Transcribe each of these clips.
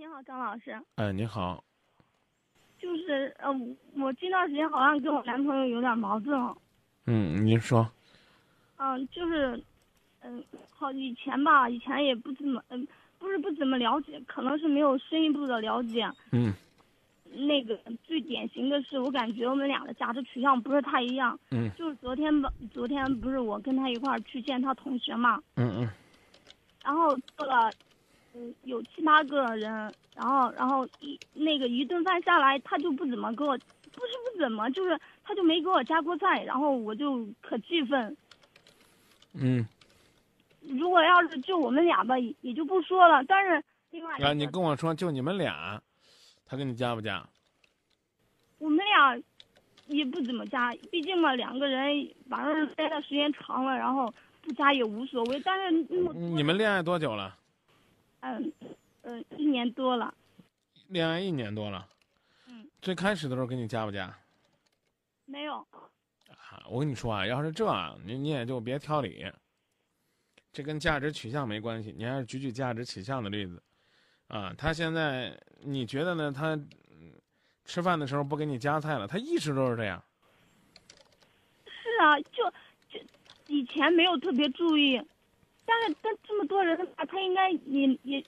你好，张老师。哎，你好。就是呃，我近段时间好像跟我男朋友有点矛盾。嗯，您说。嗯，就是，嗯，好，以前吧，以前也不怎么，嗯，不是不怎么了解，可能是没有深一步的了解。嗯。那个最典型的是，我感觉我们俩的价值取向不是太一样。嗯。就是昨天吧，昨天不是我跟他一块儿去见他同学嘛。嗯嗯。然后到了，嗯，有七八个人，然后然后一那个一顿饭下来，他就不怎么给我，不是不怎么，就是他就没给我加过菜，然后我就可气愤。嗯。如果要是就我们俩吧，也就不说了。但是另外啊，你跟我说就你们俩。他跟你加不加？我们俩也不怎么加，毕竟嘛，两个人反正待的时间长了，然后不加也无所谓。但是你们恋爱多久了？嗯嗯，一年多了。恋爱一年多了。嗯。最开始的时候给你加不加？没有。啊，我跟你说啊，要是这，你你也就别挑理。这跟价值取向没关系，你还是举举价值取向的例子。啊，他现在你觉得呢？他吃饭的时候不给你夹菜了，他一直都是这样。是啊，就就以前没有特别注意，但是跟这么多人的话，他应该也也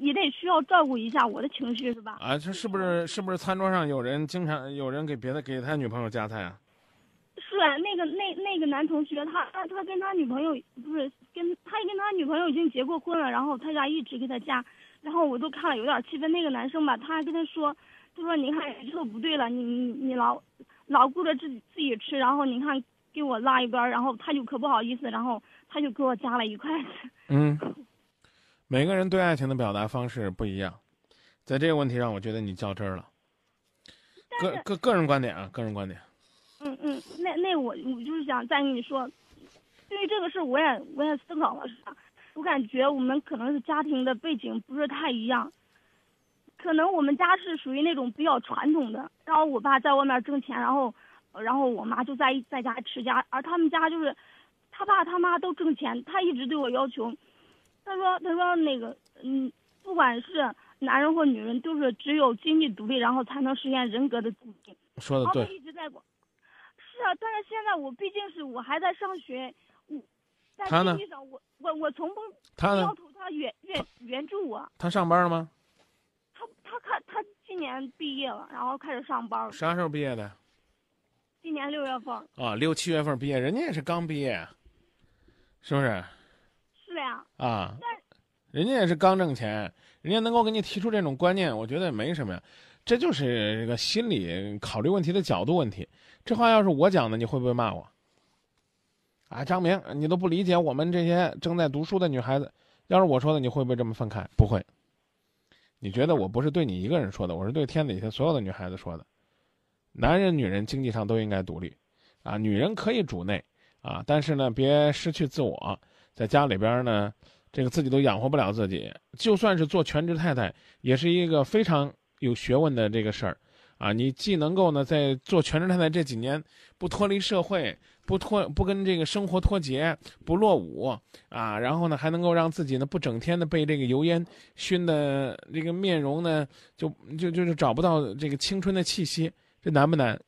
也得需要照顾一下我的情绪，是吧？啊，这是不是是不是餐桌上有人经常有人给别的给他女朋友夹菜啊？是啊，那个那那个男同学，他他他跟他女朋友不是跟他跟他女朋友已经结过婚了，然后他家一直给他夹。然后我都看了有点气愤，那个男生吧，他还跟他说，他说你看这都不对了，你你你老老顾着自己自己吃，然后你看给我拉一边，然后他就可不好意思，然后他就给我加了一筷子。嗯，每个人对爱情的表达方式不一样，在这个问题上，我觉得你较真儿了。个个个人观点啊，个人观点。嗯嗯，那那我我就是想再跟你说，对于这个事我也我也思考了，是吧？我感觉我们可能是家庭的背景不是太一样，可能我们家是属于那种比较传统的，然后我爸在外面挣钱，然后，然后我妈就在在家持家，而他们家就是，他爸他妈都挣钱，他一直对我要求，他说他说那个嗯，不管是男人或女人，都是只有经济独立，然后才能实现人格的独立。说的对。一直在管，是啊，但是现在我毕竟是我还在上学。我在经济上？我我我从不他要求他援援援助我。他上班了吗？他他看他今年毕业了，然后开始上班。啥时候毕业的？今年六月份。啊，六七月份毕业，人家也是刚毕业，是不是？是呀。啊。人家也是刚挣钱，人家能够给你提出这种观念，我觉得也没什么呀。这就是这个心理考虑问题的角度问题。这话要是我讲的，你会不会骂我？啊，张明，你都不理解我们这些正在读书的女孩子。要是我说的，你会不会这么愤慨？不会。你觉得我不是对你一个人说的，我是对天底下所有的女孩子说的。男人、女人经济上都应该独立，啊，女人可以主内，啊，但是呢，别失去自我，在家里边呢，这个自己都养活不了自己，就算是做全职太太，也是一个非常有学问的这个事儿。啊，你既能够呢，在做全职太太这几年不脱离社会，不脱不跟这个生活脱节，不落伍啊，然后呢，还能够让自己呢不整天的被这个油烟熏的这个面容呢，就就就是找不到这个青春的气息，这难不难？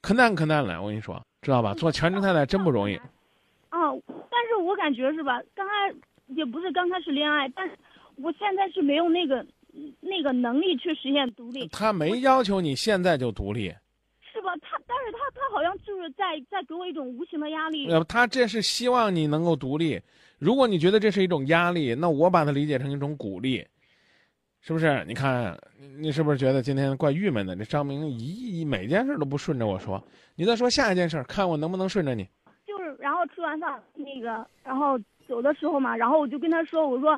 可难可难了，我跟你说，知道吧？做全职太太真不容易。哦，但是我感觉是吧？刚开也不是刚开始恋爱，但是我现在是没有那个。那个能力去实现独立，他没要求你现在就独立，是吧？他，但是他，他好像就是在在给我一种无形的压力。呃，他这是希望你能够独立。如果你觉得这是一种压力，那我把它理解成一种鼓励，是不是？你看，你是不是觉得今天怪郁闷的？这张明一每件事都不顺着我说，你再说下一件事，看我能不能顺着你。就是，然后吃完饭那个，然后走的时候嘛，然后我就跟他说，我说。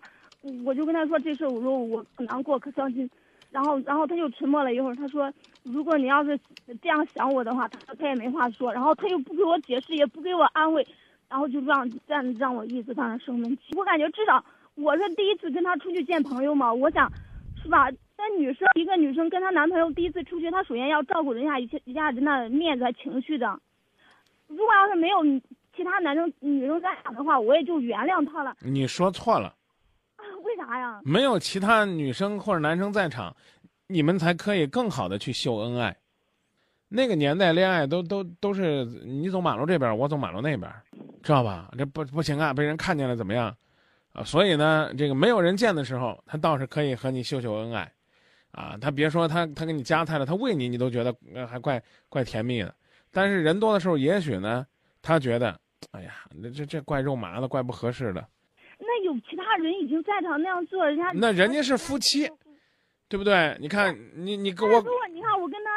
我就跟他说这事，我说我可难过可伤心，然后然后他就沉默了一会儿，他说如果你要是这样想我的话，他他也没话说，然后他又不给我解释，也不给我安慰，然后就让这样让我一直在那生闷气。我感觉至少我是第一次跟他出去见朋友嘛，我想，是吧？那女生一个女生跟她男朋友第一次出去，她首先要照顾人家一些一下人的面子和情绪的。如果要是没有其他男生女生在场的话，我也就原谅他了。你说错了。为啥呀？没有其他女生或者男生在场，你们才可以更好的去秀恩爱。那个年代恋爱都都都是你走马路这边，我走马路那边，知道吧？这不不行啊，被人看见了怎么样？啊，所以呢，这个没有人见的时候，他倒是可以和你秀秀恩爱，啊，他别说他他给你夹菜了，他喂你，你都觉得还怪怪甜蜜的。但是人多的时候，也许呢，他觉得，哎呀，这这这怪肉麻的，怪不合适的。那有其他人已经在场那样做，人家那人家是夫妻，对不对？你看你你跟我，你看我跟他。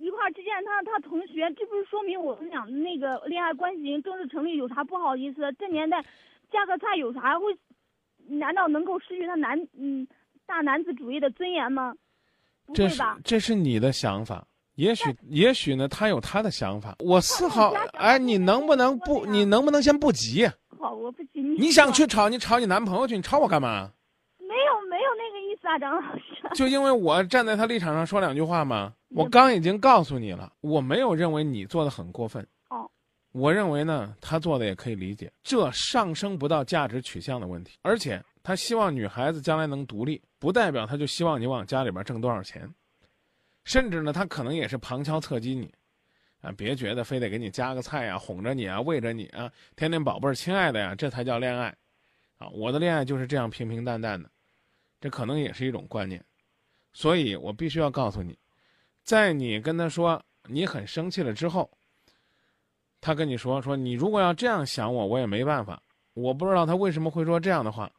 一块儿之间，他他同学，这不是说明我们俩那个恋爱关系已经正式成立？有啥不好意思？这年代，加个菜有啥会？难道能够失去他男嗯大男子主义的尊严吗？不会吧？这是你的想法，也许也许呢，他有他的想法。我丝毫哎，你能不能不？你能不能先不急？好，我不急。你想去吵，你吵你男朋友去，你吵我干嘛？没有没有那个意思啊，张老师。就因为我站在他立场上说两句话吗？我刚已经告诉你了，我没有认为你做的很过分。我认为呢，他做的也可以理解。这上升不到价值取向的问题，而且他希望女孩子将来能独立，不代表他就希望你往家里边挣多少钱。甚至呢，他可能也是旁敲侧击你，啊，别觉得非得给你夹个菜呀，哄着你啊，喂着你啊，天天宝贝儿、亲爱的呀，这才叫恋爱。啊，我的恋爱就是这样平平淡淡的，这可能也是一种观念。所以我必须要告诉你。在你跟他说你很生气了之后，他跟你说说你如果要这样想我，我也没办法。我不知道他为什么会说这样的话，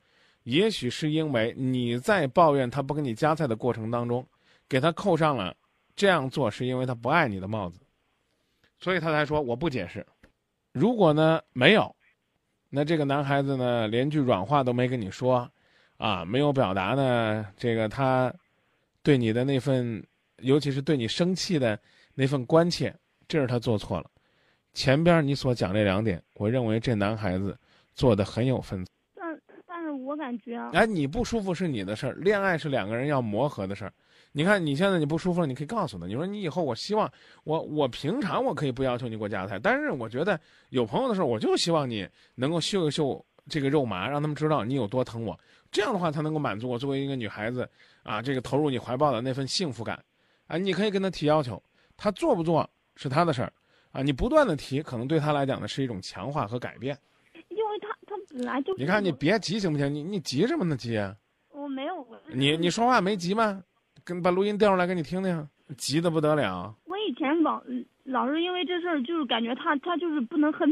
也许是因为你在抱怨他不给你夹菜的过程当中，给他扣上了这样做是因为他不爱你的帽子，所以他才说我不解释。如果呢没有，那这个男孩子呢连句软话都没跟你说，啊，没有表达呢这个他对你的那份。尤其是对你生气的那份关切，这是他做错了。前边你所讲这两点，我认为这男孩子做的很有分寸。但但是我感觉，哎，你不舒服是你的事儿，恋爱是两个人要磨合的事儿。你看你现在你不舒服了，你可以告诉他，你说你以后我希望我我平常我可以不要求你给我夹菜，但是我觉得有朋友的时候，我就希望你能够秀一秀这个肉麻，让他们知道你有多疼我。这样的话才能够满足我作为一个女孩子啊，这个投入你怀抱的那份幸福感。啊，你可以跟他提要求，他做不做是他的事儿，啊，你不断的提，可能对他来讲呢是一种强化和改变。因为他他本来就你看你别急行不行？你你急什么呢急啊？我没有。你你说话没急吗？跟把录音调出来给你听听，急的不得了。我以前老老是因为这事儿，就是感觉他他就是不能很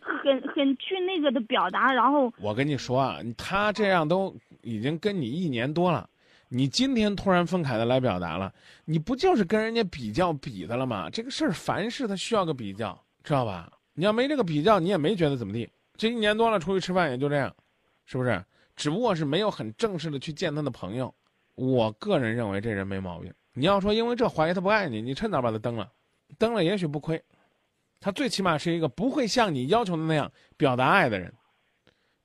很很去那个的表达，然后我跟你说啊，他这样都已经跟你一年多了。你今天突然愤慨的来表达了，你不就是跟人家比较比的了吗？这个事儿凡事他需要个比较，知道吧？你要没这个比较，你也没觉得怎么地。这一年多了，出去吃饭也就这样，是不是？只不过是没有很正式的去见他的朋友。我个人认为这人没毛病。你要说因为这怀疑他不爱你，你趁早把他蹬了，蹬了也许不亏。他最起码是一个不会像你要求的那样表达爱的人。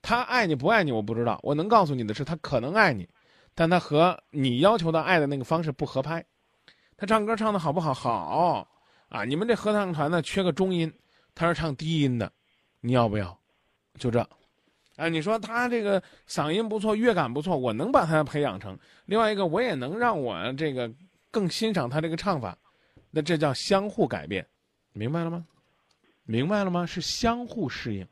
他爱你不爱你我不知道，我能告诉你的是，他可能爱你。但他和你要求的爱的那个方式不合拍，他唱歌唱的好不好？好，啊，你们这合唱团呢缺个中音，他是唱低音的，你要不要？就这，啊，你说他这个嗓音不错，乐感不错，我能把他培养成。另外一个，我也能让我这个更欣赏他这个唱法，那这叫相互改变，明白了吗？明白了吗？是相互适应。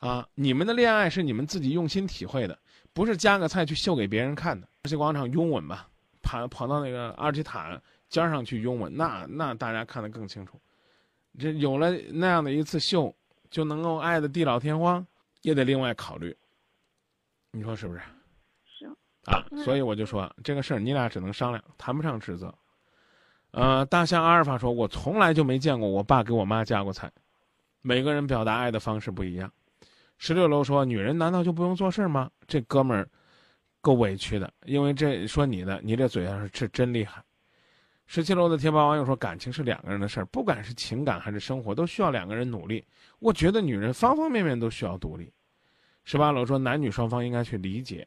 啊，你们的恋爱是你们自己用心体会的。不是夹个菜去秀给别人看的。二七广场拥吻吧，跑跑到那个二七塔尖上去拥吻，那那大家看得更清楚。这有了那样的一次秀，就能够爱的地老天荒，也得另外考虑。你说是不是？是。啊，所以我就说这个事儿，你俩只能商量，谈不上指责。呃，大象阿尔法说，我从来就没见过我爸给我妈夹过菜。每个人表达爱的方式不一样。十六楼说：“女人难道就不用做事吗？”这哥们儿够委屈的，因为这说你的，你这嘴上是是真厉害。十七楼的贴吧网友说：“感情是两个人的事儿，不管是情感还是生活，都需要两个人努力。我觉得女人方方面面都需要独立。”十八楼说：“男女双方应该去理解，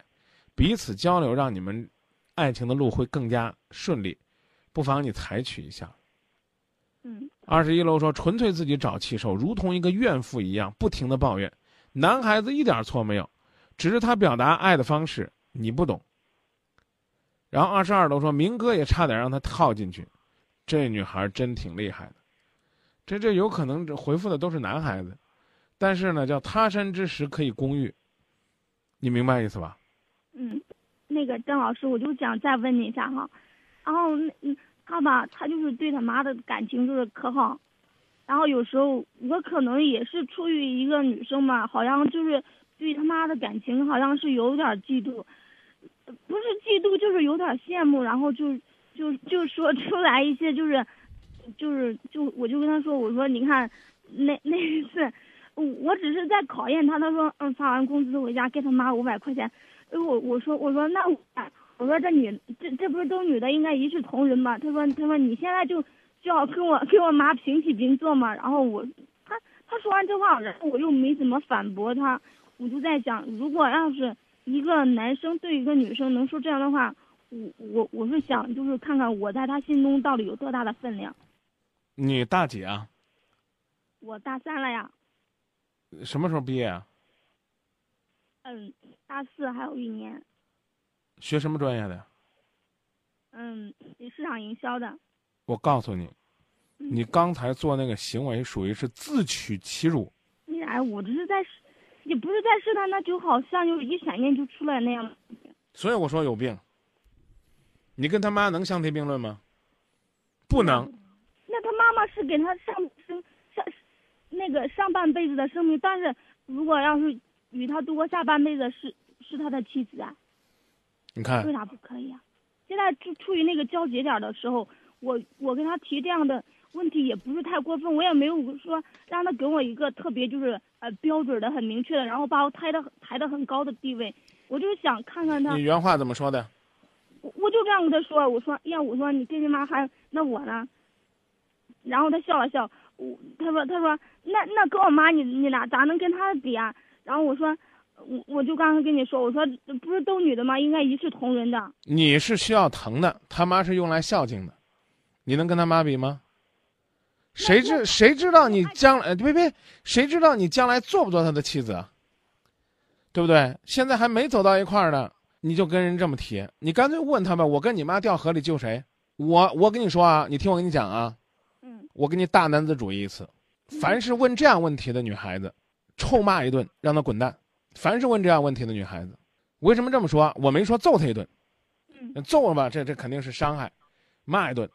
彼此交流，让你们爱情的路会更加顺利。不妨你采取一下。”嗯。二十一楼说：“纯粹自己找气受，如同一个怨妇一样，不停的抱怨。”男孩子一点错没有，只是他表达爱的方式你不懂。然后二十二楼说明哥也差点让他套进去，这女孩真挺厉害的。这这有可能回复的都是男孩子，但是呢，叫他山之石可以攻玉，你明白意思吧？嗯，那个郑老师，我就想再问你一下哈，然后嗯，他吧，他就是对他妈的感情就是可好，然后有时候我可能也是出于一个女生嘛，好像就是对他妈的感情好像是有点嫉妒，不是嫉妒就是有点羡慕，然后就就就说出来一些就是就是就我就跟他说，我说你看那那一次，我只是在考验他，他说嗯发完工资回家给他妈五百块钱。我我说我说那我我说这女这这不是都女的应该一视同仁吗？他说他说你现在就就要跟我 跟我妈平起平坐嘛。然后我他他说完这话，然后我又没怎么反驳他。我就在想，如果要是一个男生对一个女生能说这样的话，我我我是想就是看看我在他心中到底有多大的分量。你大几啊？我大三了呀。什么时候毕业啊？嗯，大四还有一年。学什么专业的？嗯，市场营销的。我告诉你，你刚才做那个行为属于是自取其辱。哎，我这是在，你不是在试探，那就好像就是一闪念就出来那样。所以我说有病。你跟他妈能相提并论吗？不能。那他妈妈是给他上生上那个上半辈子的生命，但是如果要是。与他度过下半辈子是是他的妻子啊，你看为啥不可以啊？现在处处于那个交接点的时候，我我跟他提这样的问题也不是太过分，我也没有说让他给我一个特别就是呃标准的很明确的，然后把我抬的抬的很高的地位，我就是想看看他。你原话怎么说的？我我就这样跟他说，我说呀，我说你跟你妈还那我呢？然后他笑了笑，我他说他说那那跟我妈你你俩咋能跟他比啊？然后我说，我我就刚刚跟你说，我说不是都女的吗？应该一视同仁的。你是需要疼的，他妈是用来孝敬的，你能跟他妈比吗？谁知谁知道你将来别别，谁知道你将来做不做他的妻子？对不对？现在还没走到一块儿呢，你就跟人这么提，你干脆问他吧。我跟你妈掉河里救谁？我我跟你说啊，你听我跟你讲啊，嗯，我给你大男子主义一次，凡是问这样问题的女孩子。臭骂一顿，让她滚蛋。凡是问这样问题的女孩子，为什么这么说？我没说揍她一顿，揍了吧，这这肯定是伤害。骂一顿，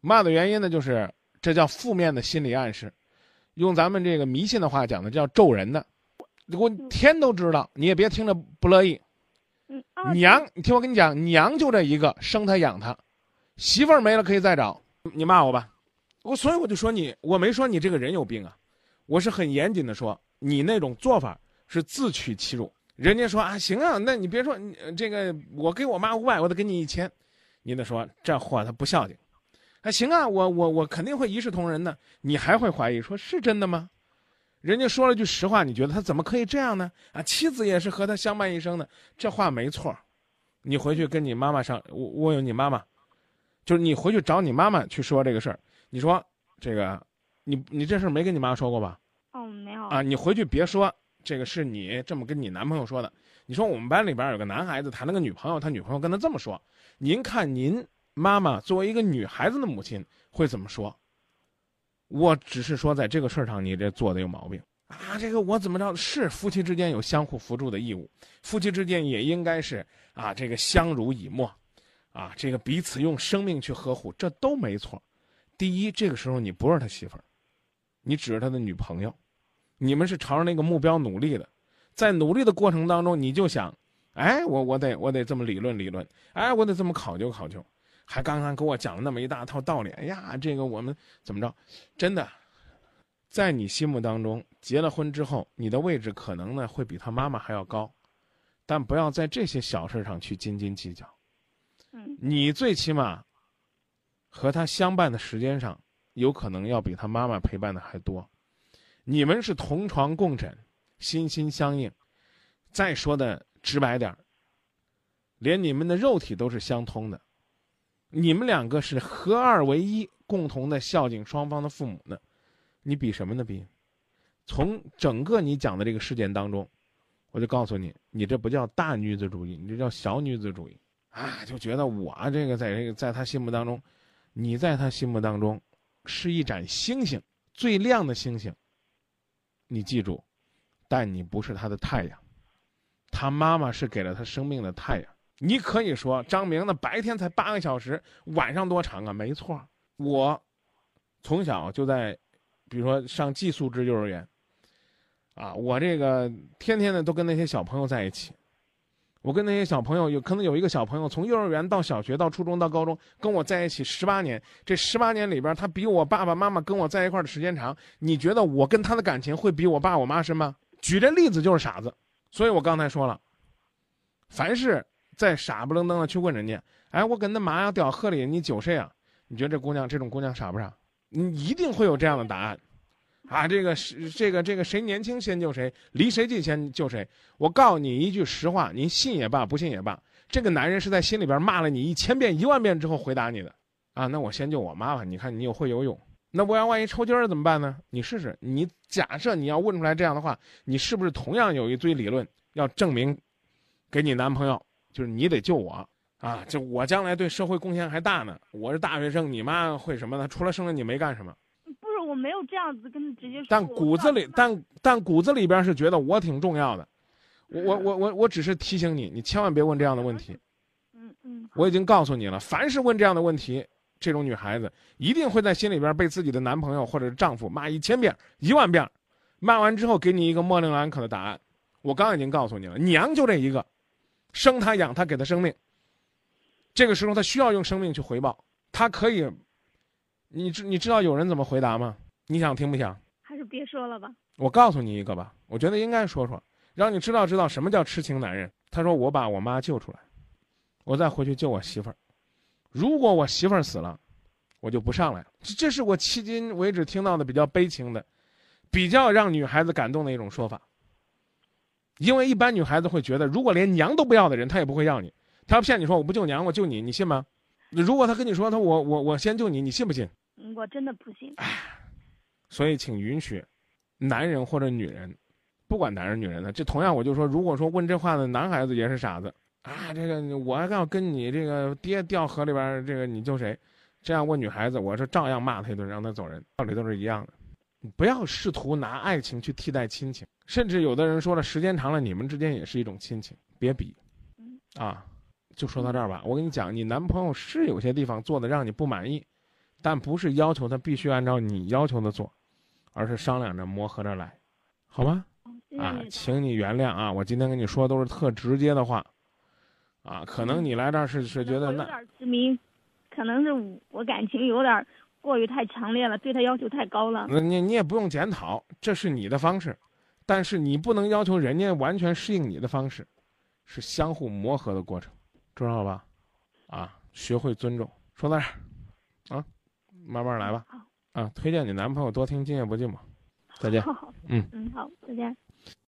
骂的原因呢，就是这叫负面的心理暗示。用咱们这个迷信的话讲的，叫咒人的。我天都知道，你也别听着不乐意。娘，你听我跟你讲，娘就这一个，生他养他，媳妇儿没了可以再找。你骂我吧，我所以我就说你，我没说你这个人有病啊，我是很严谨的说。你那种做法是自取其辱。人家说啊，行啊，那你别说，这个我给我妈五百，我得给你一千，你得说这货他不孝敬。啊，行啊，我我我肯定会一视同仁的。你还会怀疑说是真的吗？人家说了句实话，你觉得他怎么可以这样呢？啊，妻子也是和他相伴一生的，这话没错。你回去跟你妈妈上，我我有你妈妈，就是你回去找你妈妈去说这个事儿。你说这个，你你这事儿没跟你妈说过吧？哦没有啊！你回去别说这个是你这么跟你男朋友说的。你说我们班里边有个男孩子谈了个女朋友，他女朋友跟他这么说，您看您妈妈作为一个女孩子的母亲会怎么说？我只是说在这个事儿上你这做的有毛病啊！这个我怎么着？是夫妻之间有相互扶助的义务，夫妻之间也应该是啊这个相濡以沫，啊这个彼此用生命去呵护，这都没错。第一，这个时候你不是他媳妇儿，你只是他的女朋友。你们是朝着那个目标努力的，在努力的过程当中，你就想，哎，我我得我得这么理论理论，哎，我得这么考究考究，还刚刚给我讲了那么一大套道理。哎呀，这个我们怎么着？真的，在你心目当中，结了婚之后，你的位置可能呢会比他妈妈还要高，但不要在这些小事上去斤斤计较。嗯，你最起码和他相伴的时间上，有可能要比他妈妈陪伴的还多。你们是同床共枕，心心相印。再说的直白点儿连你们的肉体都是相通的。你们两个是合二为一，共同的孝敬双方的父母呢。你比什么呢？比从整个你讲的这个事件当中，我就告诉你，你这不叫大女子主义，你这叫小女子主义啊！就觉得我这个在这个在他心目当中，你在他心目当中是一盏星星，最亮的星星。你记住，但你不是他的太阳，他妈妈是给了他生命的太阳。你可以说张明那白天才八个小时，晚上多长啊？没错，我从小就在，比如说上寄宿制幼儿园。啊，我这个天天的都跟那些小朋友在一起，我跟那些小朋友有可能有一个小朋友从幼儿园到小学到初中到高中跟我在一起十八年，这十八年里边他比我爸爸妈妈跟我在一块的时间长，你觉得我跟他的感情会比我爸我妈深吗？举这例子就是傻子，所以我刚才说了，凡是再傻不愣登的去问人家，哎，我跟那妈呀掉河里，你救谁啊？你觉得这姑娘这种姑娘傻不傻？你一定会有这样的答案。啊，这个是这个这个谁年轻先救谁，离谁近先救谁。我告诉你一句实话，您信也罢，不信也罢，这个男人是在心里边骂了你一千遍、一万遍之后回答你的。啊，那我先救我妈吧。你看你又会游泳，那我要万一抽筋儿怎么办呢？你试试。你假设你要问出来这样的话，你是不是同样有一堆理论要证明给你男朋友？就是你得救我啊！就我将来对社会贡献还大呢。我是大学生，你妈会什么呢？除了生了你没干什么。不是我没有这样子跟他直接说，但骨子里，但但骨子里边是觉得我挺重要的，我我我我我只是提醒你，你千万别问这样的问题。嗯嗯，我已经告诉你了，凡是问这样的问题，这种女孩子一定会在心里边被自己的男朋友或者是丈夫骂一千遍、一万遍，骂完之后给你一个模棱两可的答案。我刚已经告诉你了，娘就这一个，生他养他给他生命，这个时候他需要用生命去回报，他可以。你知你知道有人怎么回答吗？你想听不想？还是别说了吧。我告诉你一个吧，我觉得应该说说，让你知道知道什么叫痴情男人。他说：“我把我妈救出来，我再回去救我媳妇儿。如果我媳妇儿死了，我就不上来了。”这是我迄今为止听到的比较悲情的，比较让女孩子感动的一种说法。因为一般女孩子会觉得，如果连娘都不要的人，她也不会要你。他要骗你说我不救娘，我救你，你信吗？如果他跟你说他我我我先救你，你信不信？我真的不信。所以，请允许，男人或者女人，不管男人女人的，这同样我就说，如果说问这话的男孩子也是傻子啊，这个我要跟你这个爹掉河里边，这个你救谁？这样问女孩子，我是照样骂他一顿，让他走人，道理都是一样的。不要试图拿爱情去替代亲情，甚至有的人说了，时间长了，你们之间也是一种亲情，别比。啊，就说到这儿吧。我跟你讲，你男朋友是有些地方做的让你不满意。但不是要求他必须按照你要求的做，而是商量着磨合着来，好吗？啊，请你原谅啊！我今天跟你说都是特直接的话，啊，可能你来这儿是是觉得那有点痴迷，可能是我感情有点过于太强烈了，对他要求太高了。那你你也不用检讨，这是你的方式，但是你不能要求人家完全适应你的方式，是相互磨合的过程，知道吧？啊，学会尊重。说到这儿。啊慢慢来吧，好，啊，推荐你男朋友多听《今夜不寂寞》，再见，嗯嗯，好，再见。